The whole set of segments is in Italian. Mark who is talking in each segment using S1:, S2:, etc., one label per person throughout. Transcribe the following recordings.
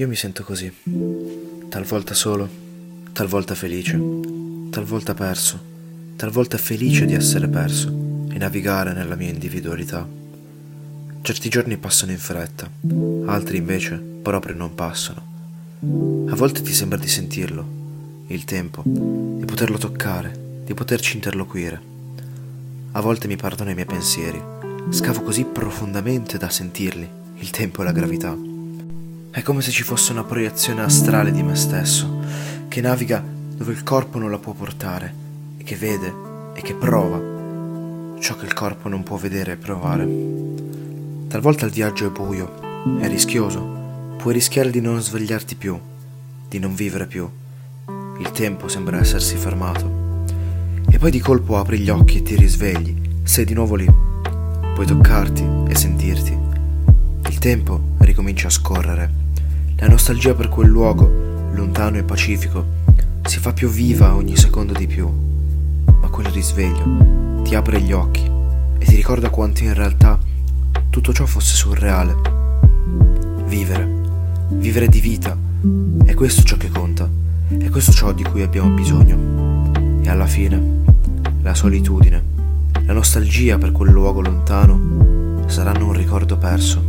S1: Io mi sento così, talvolta solo, talvolta felice, talvolta perso, talvolta felice di essere perso e navigare nella mia individualità. Certi giorni passano in fretta, altri invece proprio non passano. A volte ti sembra di sentirlo, il tempo, di poterlo toccare, di poterci interloquire. A volte mi perdono i miei pensieri, scavo così profondamente da sentirli, il tempo e la gravità. È come se ci fosse una proiezione astrale di me stesso, che naviga dove il corpo non la può portare, e che vede e che prova ciò che il corpo non può vedere e provare. Talvolta il viaggio è buio, è rischioso, puoi rischiare di non svegliarti più, di non vivere più. Il tempo sembra essersi fermato. E poi di colpo apri gli occhi e ti risvegli, sei di nuovo lì. Puoi toccarti e sentirti. Il tempo ricomincia a scorrere la nostalgia per quel luogo, lontano e pacifico, si fa più viva ogni secondo di più. Ma quel risveglio ti apre gli occhi e ti ricorda quanto in realtà tutto ciò fosse surreale. Vivere, vivere di vita, è questo ciò che conta, è questo ciò di cui abbiamo bisogno. E alla fine, la solitudine, la nostalgia per quel luogo lontano saranno un ricordo perso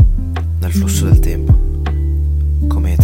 S1: nel flusso del tempo come